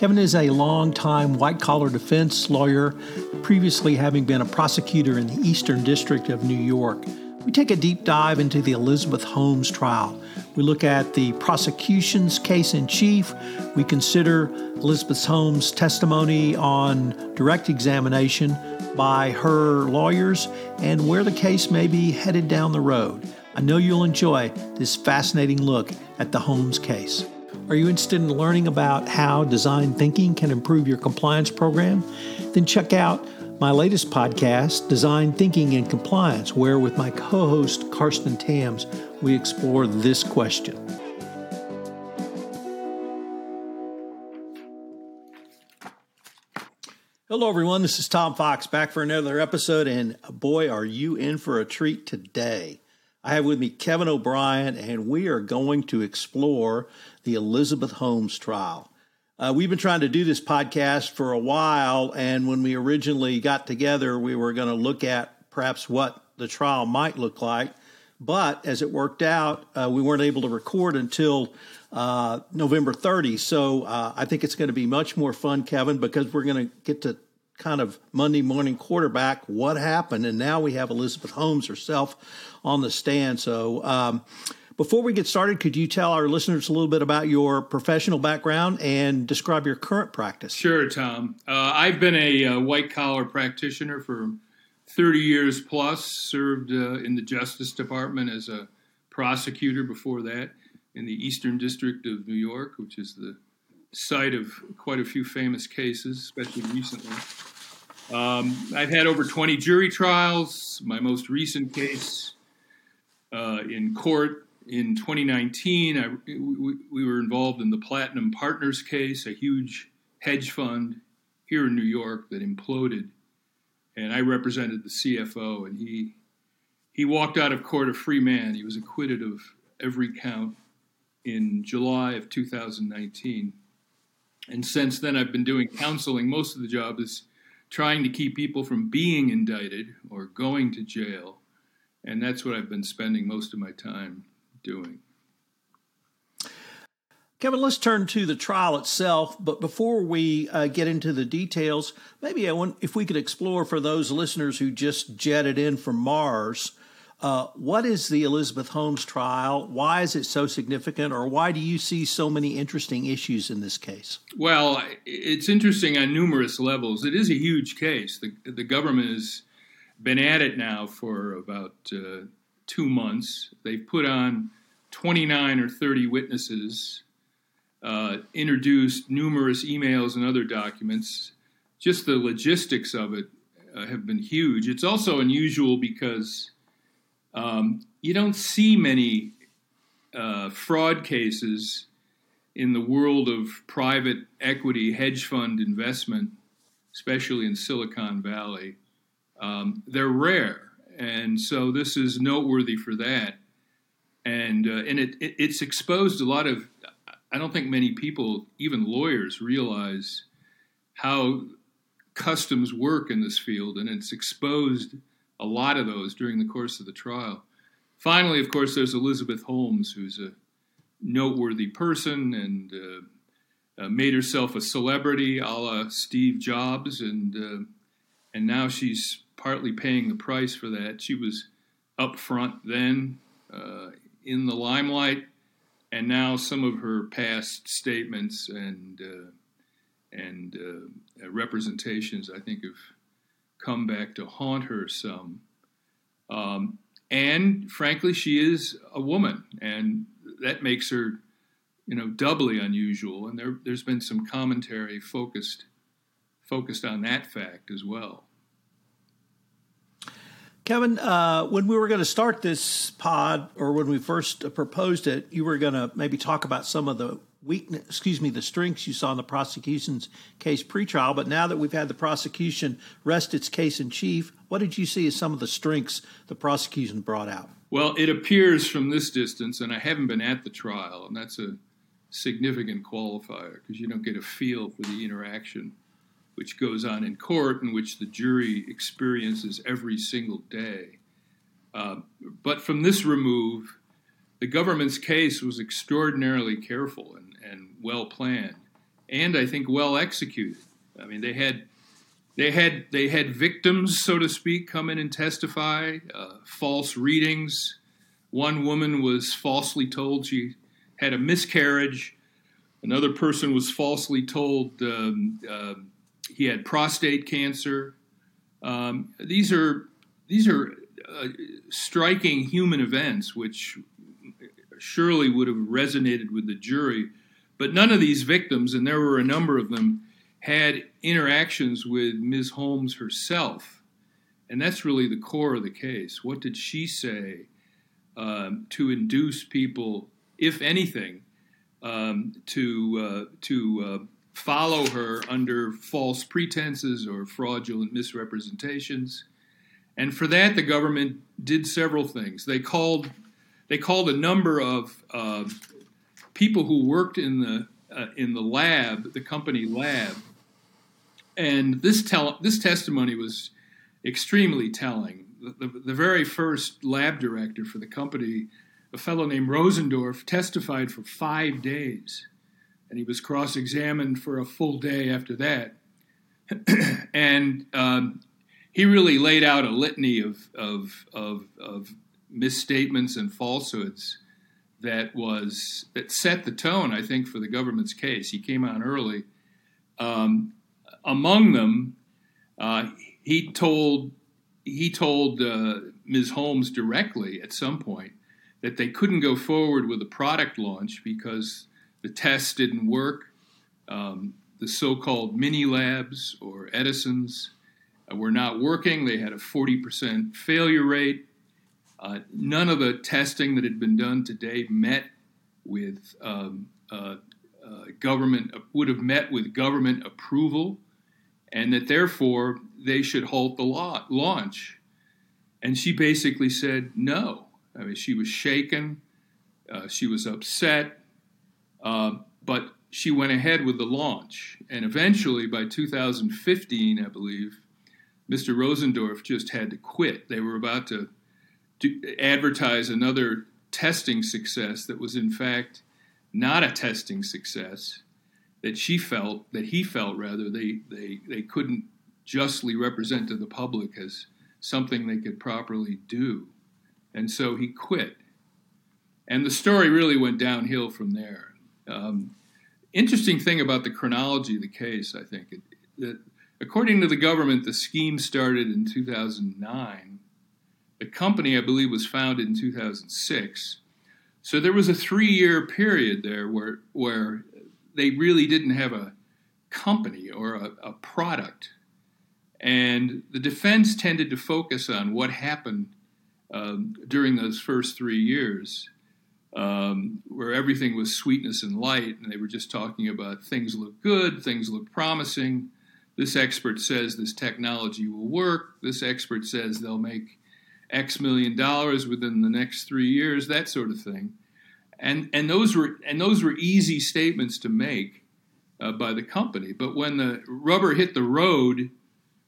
Kevin is a long-time white collar defense lawyer, previously having been a prosecutor in the Eastern District of New York. We take a deep dive into the Elizabeth Holmes trial. We look at the prosecution's case in chief. We consider Elizabeth Holmes' testimony on direct examination by her lawyers and where the case may be headed down the road. I know you'll enjoy this fascinating look at the Holmes case. Are you interested in learning about how design thinking can improve your compliance program? Then check out my latest podcast, Design Thinking and Compliance, where with my co host, Karsten Tams, we explore this question. Hello, everyone. This is Tom Fox back for another episode, and boy, are you in for a treat today. I have with me Kevin O'Brien, and we are going to explore the Elizabeth Holmes trial. Uh, we've been trying to do this podcast for a while, and when we originally got together, we were going to look at perhaps what the trial might look like. But as it worked out, uh, we weren't able to record until uh, November 30. So uh, I think it's going to be much more fun, Kevin, because we're going to get to kind of Monday morning quarterback what happened. And now we have Elizabeth Holmes herself on the stand. So, um, before we get started, could you tell our listeners a little bit about your professional background and describe your current practice? Sure, Tom. Uh, I've been a, uh, white collar practitioner for 30 years plus, served uh, in the Justice Department as a prosecutor before that in the Eastern District of New York, which is the site of quite a few famous cases, especially recently. Um, I've had over 20 jury trials. My most recent case uh, in court in 2019, I, we, we, were involved in the Platinum Partners case, a huge hedge fund here in New York that imploded, and I represented the CFO, and he he walked out of court a free man. He was acquitted of every count in July of 2019. And since then, I've been doing counseling. Most of the job is trying to keep people from being indicted or going to jail. And that's what I've been spending most of my time doing. Kevin, let's turn to the trial itself. But before we uh, get into the details, maybe I want if we could explore for those listeners who just jetted in from Mars uh, what is the Elizabeth Holmes trial? Why is it so significant, or why do you see so many interesting issues in this case? Well, it's interesting on numerous levels. It is a huge case. The, the government has been at it now for about uh, two months. They've put on 29 or 30 witnesses, uh, introduced numerous emails and other documents. Just the logistics of it uh, have been huge. It's also unusual because um, you don't see many uh, fraud cases in the world of private equity hedge fund investment, especially in Silicon Valley. Um, they're rare, and so this is noteworthy for that. And uh, and it, it, it's exposed a lot of. I don't think many people, even lawyers, realize how customs work in this field, and it's exposed a lot of those during the course of the trial. Finally, of course, there's Elizabeth Holmes, who's a noteworthy person and uh, uh, made herself a celebrity a la Steve Jobs, and uh, and now she's partly paying the price for that. She was up front then uh, in the limelight, and now some of her past statements and uh, and uh, representations, I think, have come back to haunt her some. Um, and frankly, she is a woman, and that makes her, you know, doubly unusual. And there, there's been some commentary focused focused on that fact as well. Kevin, uh, when we were going to start this pod, or when we first proposed it, you were going to maybe talk about some of the weakness, excuse me, the strengths you saw in the prosecution's case pretrial. But now that we've had the prosecution rest its case in chief, what did you see as some of the strengths the prosecution brought out? Well, it appears from this distance, and I haven't been at the trial, and that's a significant qualifier because you don't get a feel for the interaction which goes on in court and which the jury experiences every single day. Uh, but from this remove, the government's case was extraordinarily careful and, and well planned, and I think well executed. I mean, they had they had they had victims, so to speak, come in and testify, uh, false readings. One woman was falsely told she had a miscarriage. Another person was falsely told um, uh, he had prostate cancer. Um, these are these are uh, striking human events, which surely would have resonated with the jury. But none of these victims, and there were a number of them, had interactions with Ms. Holmes herself. And that's really the core of the case. What did she say um, to induce people, if anything, um, to, uh, to uh, follow her under false pretenses or fraudulent misrepresentations? And for that, the government did several things. They called they called a number of uh, people who worked in the uh, in the lab, the company lab, and this tell this testimony was extremely telling. The, the, the, very first lab director for the company, a fellow named Rosendorff, testified for five days, and he was cross-examined for a full day after that, and um, he really laid out a litany of of, of, of misstatements and falsehoods that was that set the tone, I think, for the government's case. He came on early. Um, among them, uh, he told he told uh, Ms. Holmes directly at some point that they couldn't go forward with a product launch because the tests didn't work. Um, the so-called mini labs or Edisons uh, were not working. They had a 40% failure rate. Uh, none of the testing that had been done today met with um, uh, uh, government would have met with government approval, and that therefore they should halt the launch. And she basically said no. I mean, she was shaken, uh, she was upset, uh, but she went ahead with the launch. And eventually, by 2015, I believe, Mr. Rosendorff just had to quit. They were about to advertise another testing success that was in fact not a testing success that she felt that he felt rather they they they couldn't justly represent to the public as something they could properly do. And so he quit. And the story really went downhill from there. Um, interesting thing about the chronology of the case i think it, that according to the government the scheme started in 2009 the company, I believe, was founded in 2006. So there was a three year period there where, where they really didn't have a company or a, a product. And the defense tended to focus on what happened um, during those first three years, um, where everything was sweetness and light, and they were just talking about things look good, things look promising. This expert says this technology will work. This expert says they'll make X million dollars within the next three years, that sort of thing. And, and, those, were, and those were easy statements to make uh, by the company. But when the rubber hit the road,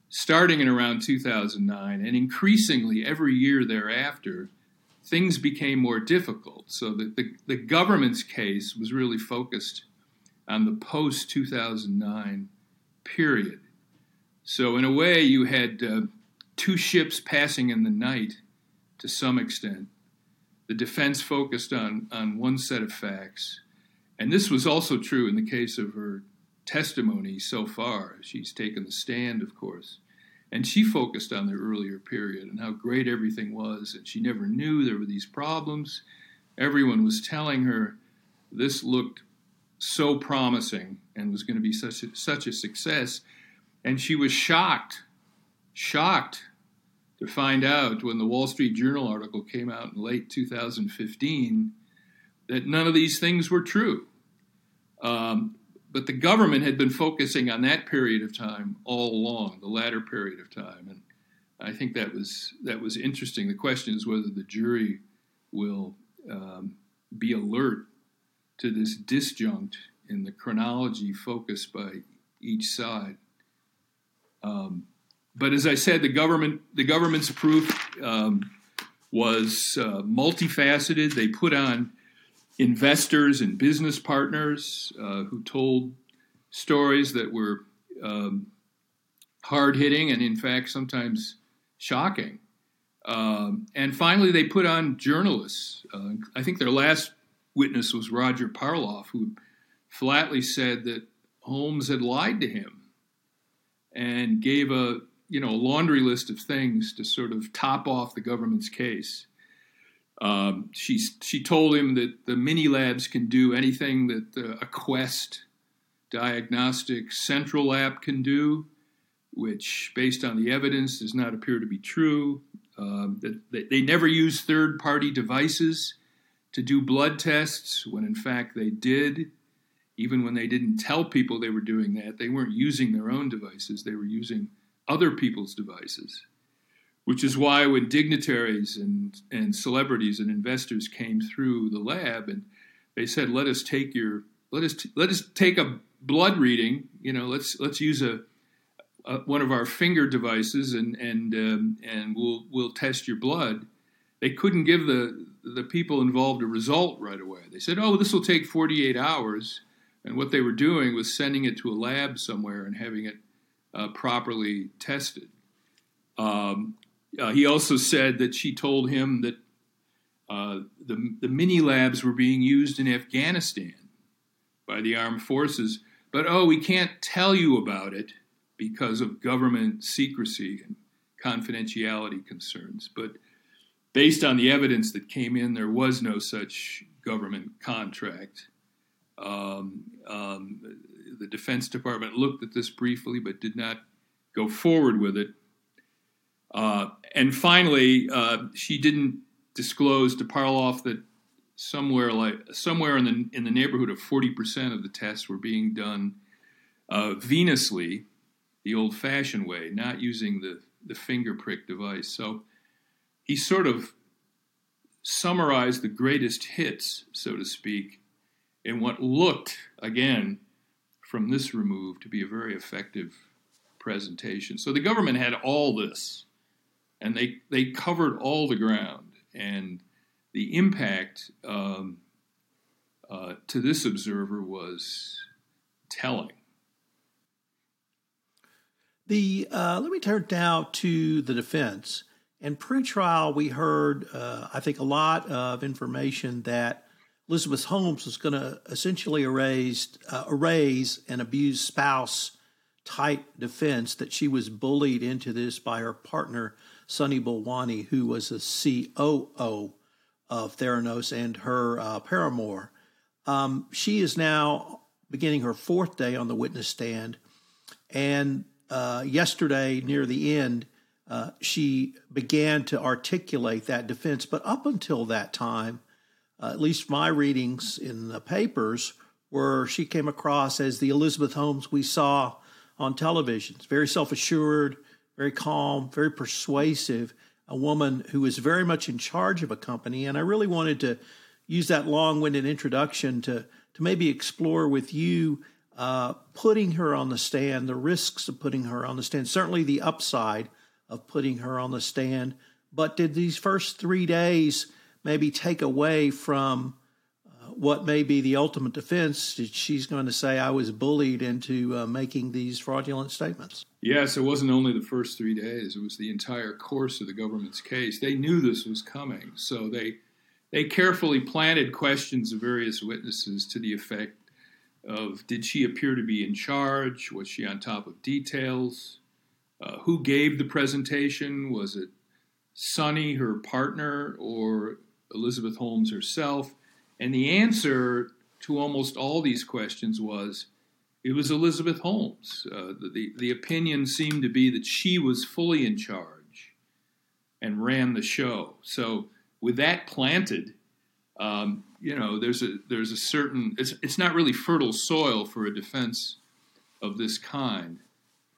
starting in around 2009 and increasingly every year thereafter, things became more difficult. So the, the, the government's case was really focused on the post 2009 period. So, in a way, you had uh, two ships passing in the night to some extent. The defense focused on, on one set of facts. And this was also true in the case of her testimony so far. She's taken the stand, of course. And she focused on the earlier period and how great everything was. And she never knew there were these problems. Everyone was telling her this looked so promising and was going to be such a, such a success. And she was shocked, shocked to find out when the Wall Street Journal article came out in late 2015 that none of these things were true. Um, but the government had been focusing on that period of time all along, the latter period of time, and I think that was that was interesting. The question is whether the jury will um, be alert to this disjunct in the chronology focused by each side. Um, but as I said, the government the government's proof um, was uh, multifaceted. They put on investors and business partners uh, who told stories that were um, hard hitting and, in fact, sometimes shocking. Um, and finally, they put on journalists. Uh, I think their last witness was Roger Parloff, who flatly said that Holmes had lied to him and gave a you know a laundry list of things to sort of top off the government's case. Um, she she told him that the mini labs can do anything that uh, a Quest diagnostic central lab can do, which, based on the evidence, does not appear to be true. Um, that, they never use third party devices to do blood tests when, in fact, they did. Even when they didn't tell people they were doing that, they weren't using their own devices, they were using other people's devices which is why when dignitaries and, and celebrities and investors came through the lab and they said, "Let us take your let us t- let us take a blood reading. You know, let's let's use a, a one of our finger devices and and um, and we'll we'll test your blood." They couldn't give the the people involved a result right away. They said, "Oh, this will take 48 hours," and what they were doing was sending it to a lab somewhere and having it uh, properly tested. Um, uh, he also said that she told him that uh, the, the mini labs were being used in Afghanistan by the armed forces, but oh, we can't tell you about it because of government secrecy and confidentiality concerns. But based on the evidence that came in, there was no such government contract. Um, um, the Defense Department looked at this briefly but did not go forward with it. Uh, and finally, uh, she didn't disclose to Parloff that somewhere like somewhere in the in the neighborhood of forty percent of the tests were being done uh, venously, the old-fashioned way, not using the the finger prick device. So he sort of summarized the greatest hits, so to speak, in what looked again from this remove to be a very effective presentation. So the government had all this and they they covered all the ground, and the impact um, uh, to this observer was telling. The uh, let me turn now to the defense. In pre-trial, we heard, uh, I think, a lot of information that Elizabeth Holmes was going to essentially erase, uh, erase an abused spouse type defense that she was bullied into this by her partner Sunny Balwani, who was a COO of Theranos and her uh, paramour. Um, she is now beginning her fourth day on the witness stand. And uh, yesterday, near the end, uh, she began to articulate that defense. But up until that time, uh, at least my readings in the papers, were she came across as the Elizabeth Holmes we saw on television. Very self assured, very calm, very persuasive, a woman who was very much in charge of a company. And I really wanted to use that long winded introduction to, to maybe explore with you uh, putting her on the stand, the risks of putting her on the stand, certainly the upside of putting her on the stand. But did these first three days maybe take away from what may be the ultimate defense, she's going to say, I was bullied into uh, making these fraudulent statements. Yes, it wasn't only the first three days, it was the entire course of the government's case. They knew this was coming, so they, they carefully planted questions of various witnesses to the effect of did she appear to be in charge? Was she on top of details? Uh, who gave the presentation? Was it Sunny, her partner, or Elizabeth Holmes herself? And the answer to almost all these questions was it was Elizabeth Holmes. Uh, the, the opinion seemed to be that she was fully in charge and ran the show. So, with that planted, um, you know, there's a there's a certain it's it's not really fertile soil for a defense of this kind.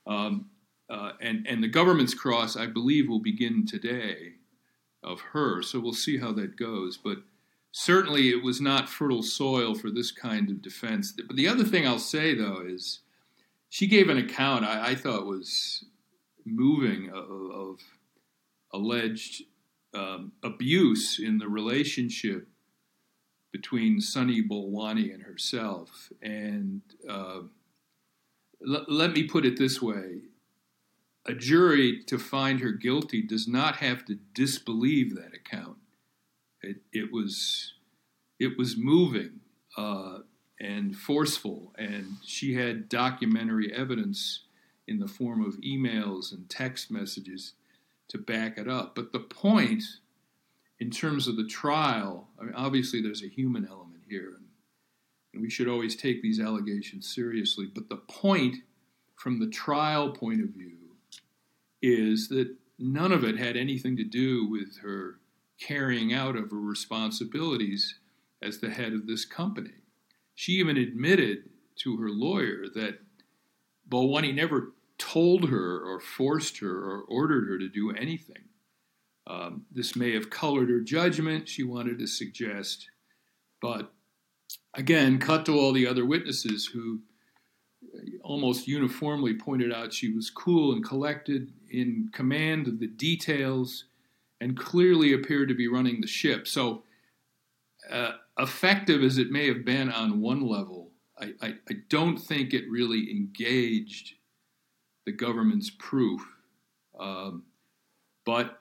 Um, uh, and and the government's cross, I believe, will begin today of her. So we'll see how that goes. But certainly, it was not fertile soil for this kind of defense. But the other thing I'll say though is, she gave an account I, I thought was moving of, of alleged um, abuse in the relationship between Sunny Balwani and herself. And uh, l- let me put it this way a jury to find her guilty does not have to disbelieve that account. It, it was it was moving uh, and forceful, and she had documentary evidence in the form of emails and text messages to back it up. But the point in terms of the trial, I mean, obviously there's a human element here, and, and we should always take these allegations seriously. But the point, from the trial point of view, is that none of it had anything to do with her carrying out of her responsibilities as the head of this company. She even admitted to her lawyer that Balwani never told her or forced her or ordered her to do anything. Um, this may have colored her judgment, she wanted to suggest. But again, cut to all the other witnesses who almost uniformly pointed out she was cool and collected, in command of the details, and clearly appeared to be running the ship. So, uh, effective as it may have been on one level, I, I, I don't think it really engaged the government's proof. Um, but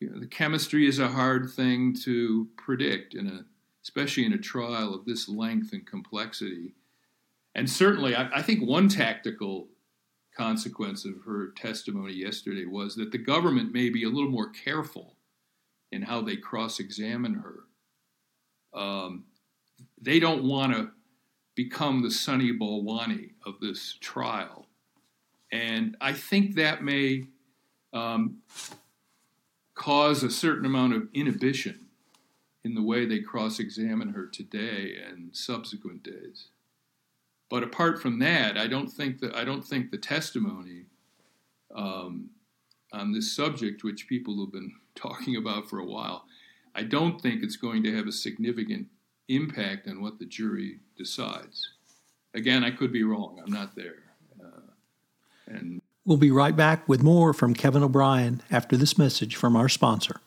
you know, the chemistry is a hard thing to predict in a especially in a trial of this length and complexity. And certainly, I, I think one tactical consequence of her testimony yesterday was that the government may be a little more careful in how they cross examine her. Um, they don't want to become the Sunny Balwani of this trial. And I think that may um, cause a certain amount of inhibition in the way they cross examine her today and subsequent days. But apart from that, I don't think that I don't think the testimony um, on this subject, which people have been talking about for a while, I don't think it's going to have a significant impact on what the jury decides. Again, I could be wrong. I'm not there. Uh, and We'll be right back with more from Kevin O'Brien after this message from our sponsor.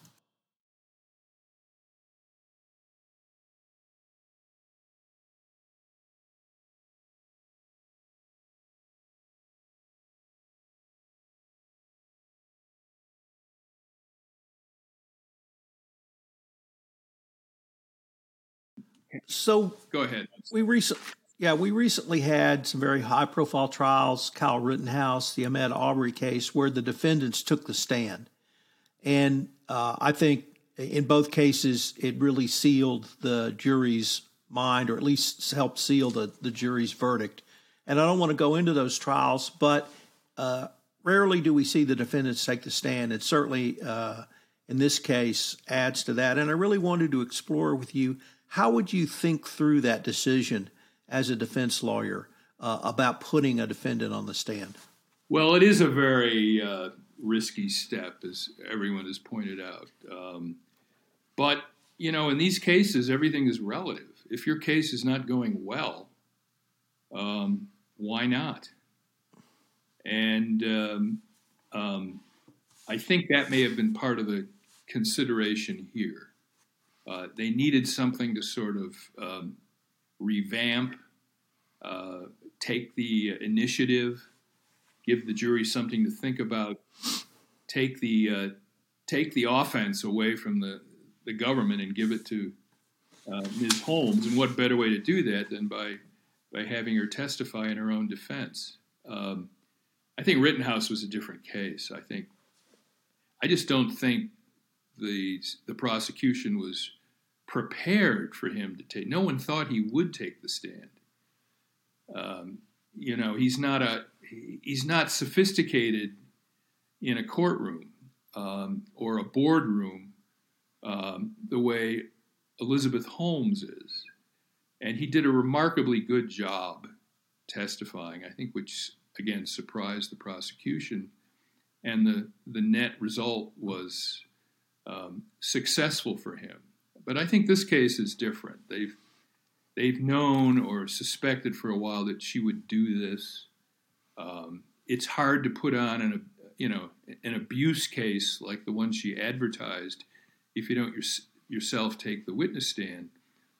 So go ahead. We recently yeah, we recently had some very high profile trials, Kyle Rittenhouse, the Ahmaud Arbery case, where the defendants took the stand. And uh, I think in both cases, it really sealed the jury's mind, or at least helped seal the, the jury's verdict. And I don't want to go into those trials, but uh, rarely do we see the defendants take the stand. And certainly uh, in this case adds to that. And I really wanted to explore with you how would you think through that decision as a defense lawyer uh, about putting a defendant on the stand? Well, it is a very uh, risky step, as everyone has pointed out. Um, but, you know, in these cases, everything is relative. If your case is not going well, um, why not? And um, um I think that may have been part of the consideration here. Uh, they needed something to sort of um, revamp, uh, take the initiative, give the jury something to think about, take the uh, take the offense away from the, the government and give it to uh, Ms. Holmes. And what better way to do that than by by having her testify in her own defense. Um, I think Rittenhouse was a different case. I think I just don't think the the prosecution was prepared for him to take. No one thought he would take the stand. Um, you know, he's not a he's not sophisticated in a courtroom um, or a boardroom um, the way Elizabeth Holmes is, and he did a remarkably good job testifying. I think, which again surprised the prosecution, and the the net result was um, successful for him. But I think this case is different. They've they've known or suspected for a while that she would do this. Um, it's hard to put on an you know an abuse case like the one she advertised if you don't your, yourself take the witness stand.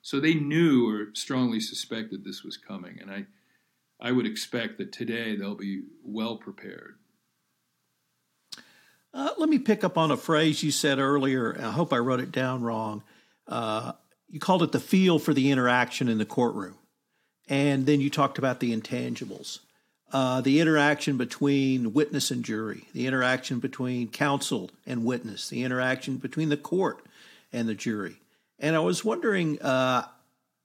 So they knew or strongly suspected this was coming, and I I would expect that today they'll be well prepared. Uh, let me pick up on a phrase you said earlier. I hope I wrote it down wrong. Uh, you called it the feel for the interaction in the courtroom. And then you talked about the intangibles. Uh, the interaction between witness and jury, the interaction between counsel and witness, the interaction between the court and the jury. And I was wondering uh,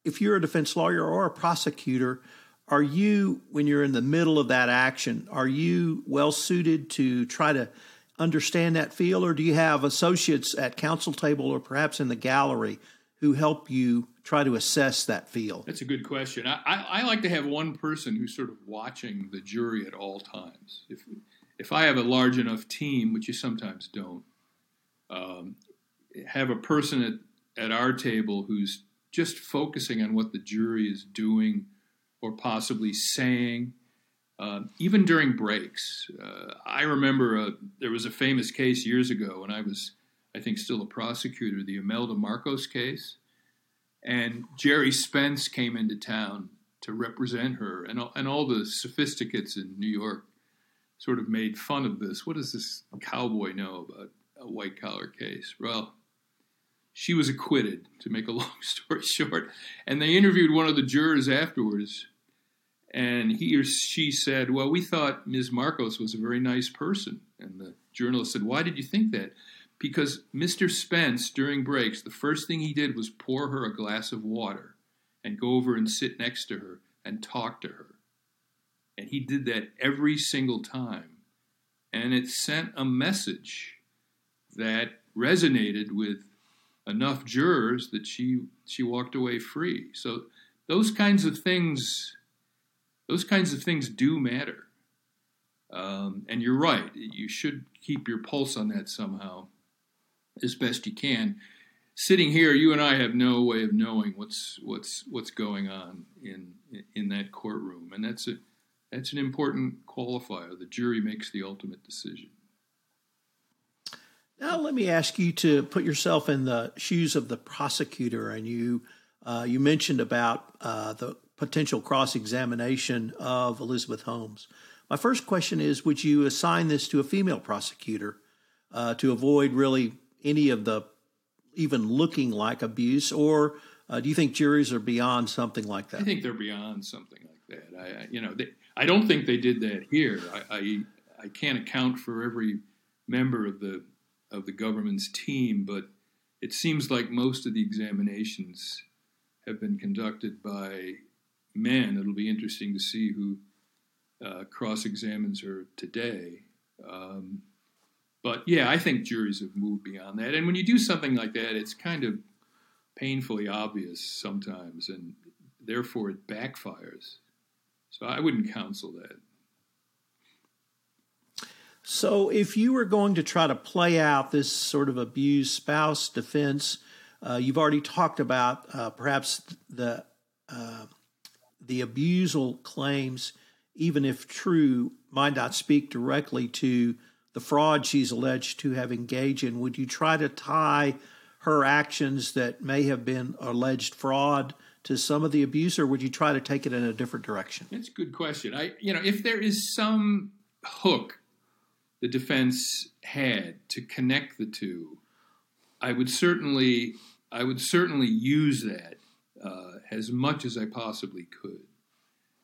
if you're a defense lawyer or a prosecutor, are you, when you're in the middle of that action, are you well suited to try to understand that feel, or do you have associates at counsel table or perhaps in the gallery who help you try to assess that feel? That's a good question. I, I, I, like to have one person who's sort of watching the jury at all times. If if I have a large enough team, which you sometimes don't, um, have a person at, at our table who's just focusing on what the jury is doing or possibly saying uh, even during breaks. Uh, I remember a, uh, there was a famous case years ago when I was, I think, still a prosecutor, the Imelda Marcos case. And Gerry Spence came into town to represent her, and, and all the sophisticates in New York sort of made fun of this. What does this cowboy know about a white collar case? Well, she was acquitted, to make a long story short. And they interviewed one of the jurors afterwards and he or she said, Well, we thought Ms. Marcos was a very nice person. And the journalist said, Why did you think that? Because Mr. Spence, during breaks, the first thing he did was pour her a glass of water and go over and sit next to her and talk to her. And he did that every single time. And it sent a message that resonated with enough jurors that she she walked away free. So those kinds of things those kinds of things do matter. Um, and you're right, you should keep your pulse on that somehow as best you can. Sitting here, you and I have no way of knowing what's what's what's going on in in that courtroom, and that's a that's an important qualifier. The jury makes the ultimate decision. Now, let me ask you to put yourself in the shoes of the prosecutor, and you uh, you mentioned about uh, the potential cross examination of Elizabeth Holmes. My first question is Would you assign this to a female prosecutor uh, to avoid really any of the even looking like abuse, or uh, do you think juries are beyond something like that? I think they're beyond something like that. I, you know, they, I don't think they did that here. I, I, I can't account for every member of the of the government's team, but it seems like most of the examinations have been conducted by men. It'll be interesting to see who uh, cross examines her today. Um, but yeah, I think juries have moved beyond that. And when you do something like that, it's kind of painfully obvious sometimes, and therefore it backfires. So I wouldn't counsel that. So, if you were going to try to play out this sort of abused spouse defense, uh, you've already talked about uh, perhaps the uh, the abusal claims, even if true, might not speak directly to the fraud she's alleged to have engaged in. Would you try to tie her actions that may have been alleged fraud to some of the abuse, or would you try to take it in a different direction? That's a good question. I, you know, if there is some hook the defense had to connect the two, I would certainly, I would certainly use that uh, as much as I possibly could.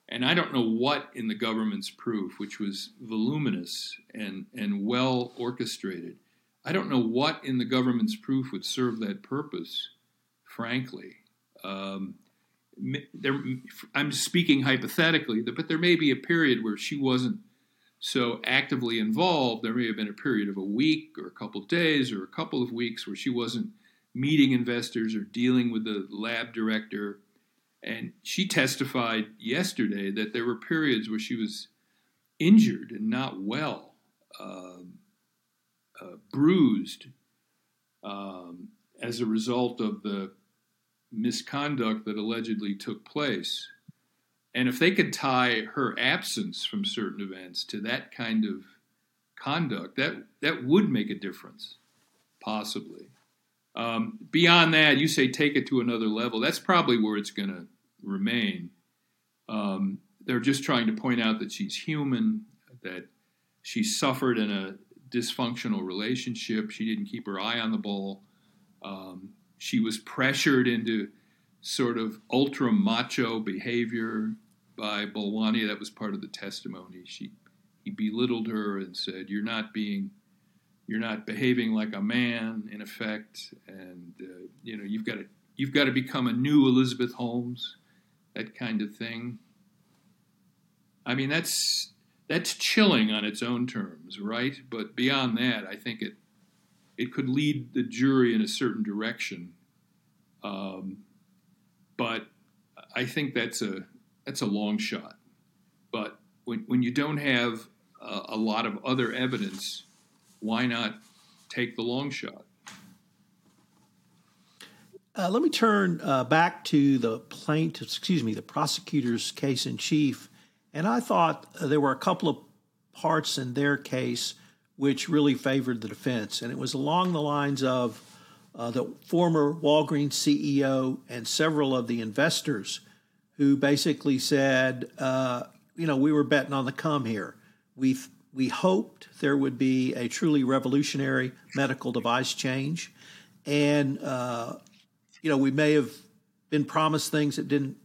And I don't know what in the government's proof, which was voluminous and, and well orchestrated, I don't know what in the government's proof would serve that purpose, frankly. Um, there, I'm speaking hypothetically, but there may be a period where she wasn't so actively involved. There may have been a period of a week or a couple of days or a couple of weeks where she wasn't meeting investors or dealing with the lab director. And she testified yesterday that there were periods where she was injured and not well, um, uh, bruised um, as a result of the misconduct that allegedly took place. And if they could tie her absence from certain events to that kind of conduct, that, that would make a difference, possibly. Um, beyond that, you say take it to another level. That's probably where it's going to remain. Um, they're just trying to point out that she's human, that she suffered in a dysfunctional relationship. She didn't keep her eye on the ball. Um, she was pressured into sort of ultra macho behavior by Balwani. That was part of the testimony. She he belittled her and said, "You're not being, you're not behaving like a man, in effect, and uh, you know you've got to you've got to become a new Elizabeth Holmes, that kind of thing." I mean, that's that's chilling on its own terms, right? But beyond that, I think it it could lead the jury in a certain direction. Um, but I think that's a that's a long shot. But when when you don't have a, a lot of other evidence, why not take the long shot? Uh, let me turn uh, back to the plaintiff's, excuse me, the prosecutor's case in chief. And I thought uh, there were a couple of parts in their case which really favored the defense. And it was along the lines of uh, the former Walgreens CEO and several of the investors who basically said, uh, you know, we were betting on the come here. We we hoped there would be a truly revolutionary medical device change, and uh, you know, we may have been promised things that didn't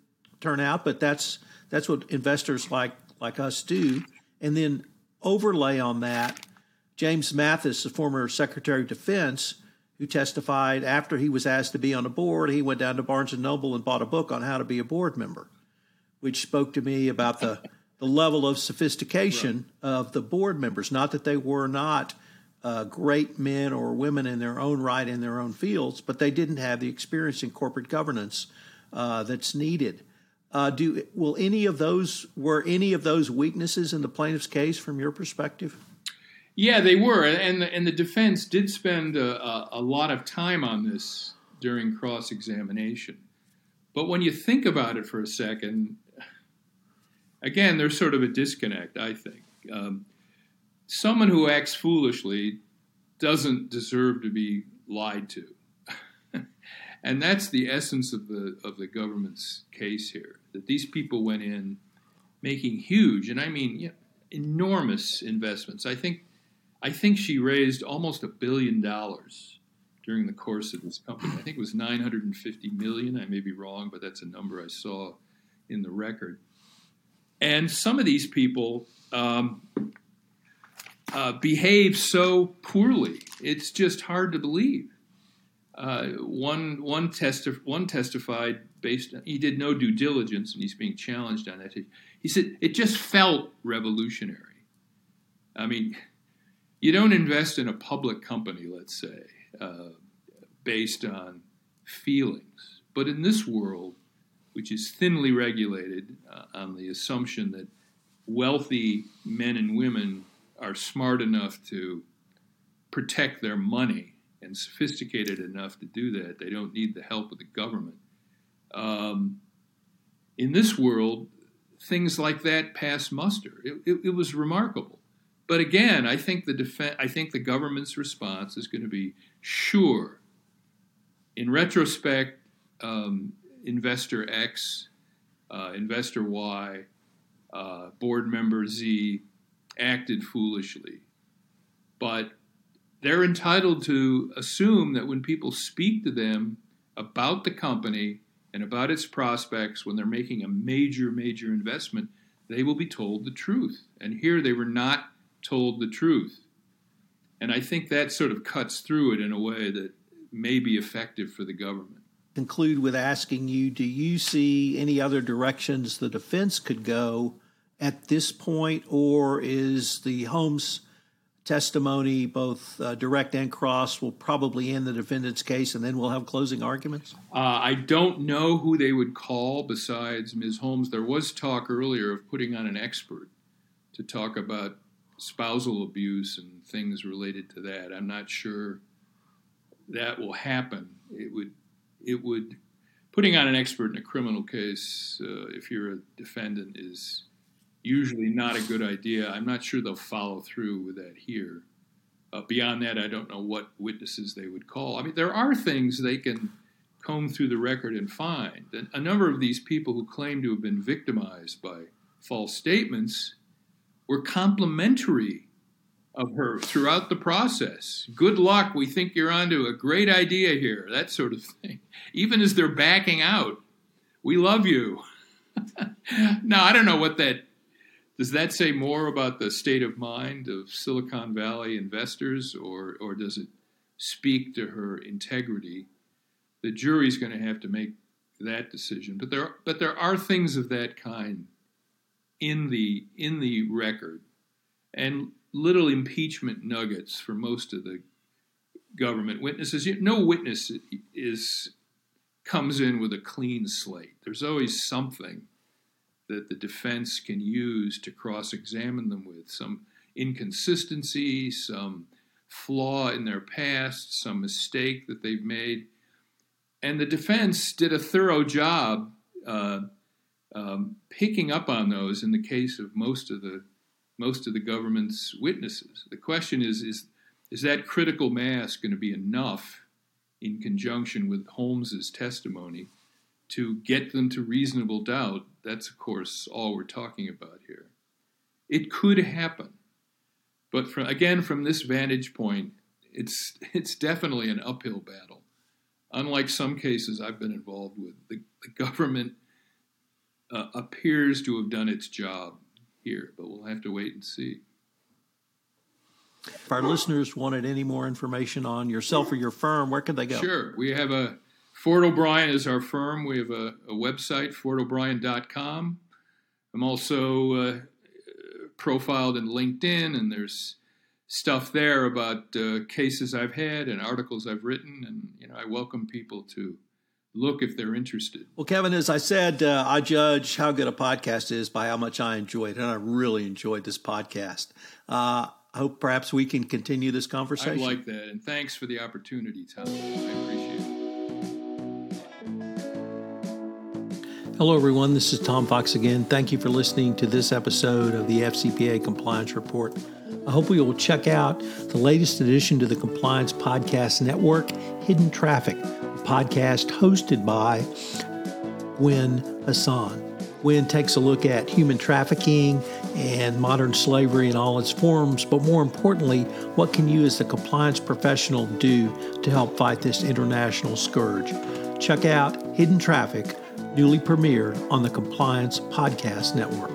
turn out, but that's that's what investors like like us do. And then overlay on that James Mattis, the former Secretary of Defense, who testified after he was asked to be on a board, he went down to Barnes and Noble and bought a book on how to be a board member, which spoke to me about the, the level of sophistication right. of the board members. Not that they were not uh, great men or women in their own right in their own fields, but they didn't have the experience in corporate governance uh, that's needed. Uh, do will any of those were any of those weaknesses in the plaintiff's case from your perspective? Yeah, they were, and the, and the defense did spend a, a, a lot of time on this during cross examination. But when you think about it for a second, again, there's sort of a disconnect. I think um, someone who acts foolishly doesn't deserve to be lied to, and that's the essence of the of the government's case here. That these people went in making huge, and I mean you know, enormous investments. I think I think she raised almost a billion dollars during the course of this company. I think it was 950 million. I may be wrong, but that's a number I saw in the record. And some of these people um, uh, behave so poorly, it's just hard to believe. Uh, one one testi- one testified based on, he did no due diligence and he's being challenged on that. He said it just felt revolutionary. I mean, you don't invest in a public company, let's say, uh, based on feelings. But in this world, which is thinly regulated uh, on the assumption that wealthy men and women are smart enough to protect their money and sophisticated enough to do that, they don't need the help of the government. Um, in this world, things like that pass muster. It, it, it was remarkable. But again, I think the defense, I think the government's response is going to be sure. In retrospect, um, investor X, uh, investor Y, uh, board member Z acted foolishly, but they're entitled to assume that when people speak to them about the company and about its prospects when they're making a major, major investment, they will be told the truth. And here they were not told the truth. And I think that sort of cuts through it in a way that may be effective for the government. Conclude with asking you do you see any other directions the defense could go at this point, or is the Holmes testimony, both uh, direct and cross, will probably end the defendant's case and then we'll have closing arguments? Uh, I don't know who they would call besides Ms. Holmes. There was talk earlier of putting on an expert to talk about spousal abuse and things related to that. I'm not sure that will happen. It would, it would, putting on an expert in a criminal case, uh, if you're a defendant, is usually not a good idea. I'm not sure they'll follow through with that here. Uh, beyond that, I don't know what witnesses they would call. I mean, there are things they can comb through the record and find. And a number of these people who claim to have been victimized by false statements were complimentary of her throughout the process. Good luck. We think you're onto a great idea here. That sort of thing. Even as they're backing out, we love you. now, I don't know what that does that say more about the state of mind of Silicon Valley investors, or, or does it speak to her integrity? The jury's going to have to make that decision. But there, but there are things of that kind in the in the record, and little impeachment nuggets for most of the government witnesses. No witness is comes in with a clean slate. There's always something that the defense can use to cross examine them with some inconsistency, some flaw in their past, some mistake that they've made. And the defense did a thorough job uh, um, picking up on those in the case of most of the most of the government's witnesses. The question is is is that critical mass going to be enough in conjunction with Holmes's testimony to get them to reasonable doubt, that's of course all we're talking about here. It could happen. But from, again, from this vantage point, it's, it's definitely an uphill battle. Unlike some cases I've been involved with, the, the government uh, appears to have done its job here, but we'll have to wait and see. If our listeners wanted any more information on yourself or your firm, where could they go? Sure. We have a Ford O'Brien is our firm. We have a, a website, fordobrien.com. I'm also uh, profiled in LinkedIn, and there's stuff there about uh, cases I've had and articles I've written, and you know I welcome people to look if they're interested. Well, Kevin, as I said, uh, I judge how good a podcast is by how much I enjoy it, and I really enjoyed this podcast. Uh, I hope perhaps we can continue this conversation. I like that, and thanks for the opportunity, Tom. I appreciate it. Hello, everyone. This is Tom Fox again. Thank you for listening to this episode of the FCPA Compliance Report. I hope you will check out the latest addition to the Compliance Podcast Network, Hidden Traffic, podcast hosted by Gwen Hassan. Gwen takes a look at human trafficking and modern slavery in all its forms, but more importantly, what can you as a compliance professional do to help fight this international scourge? Check out Hidden Traffic newly premiered on the Compliance Podcast Network.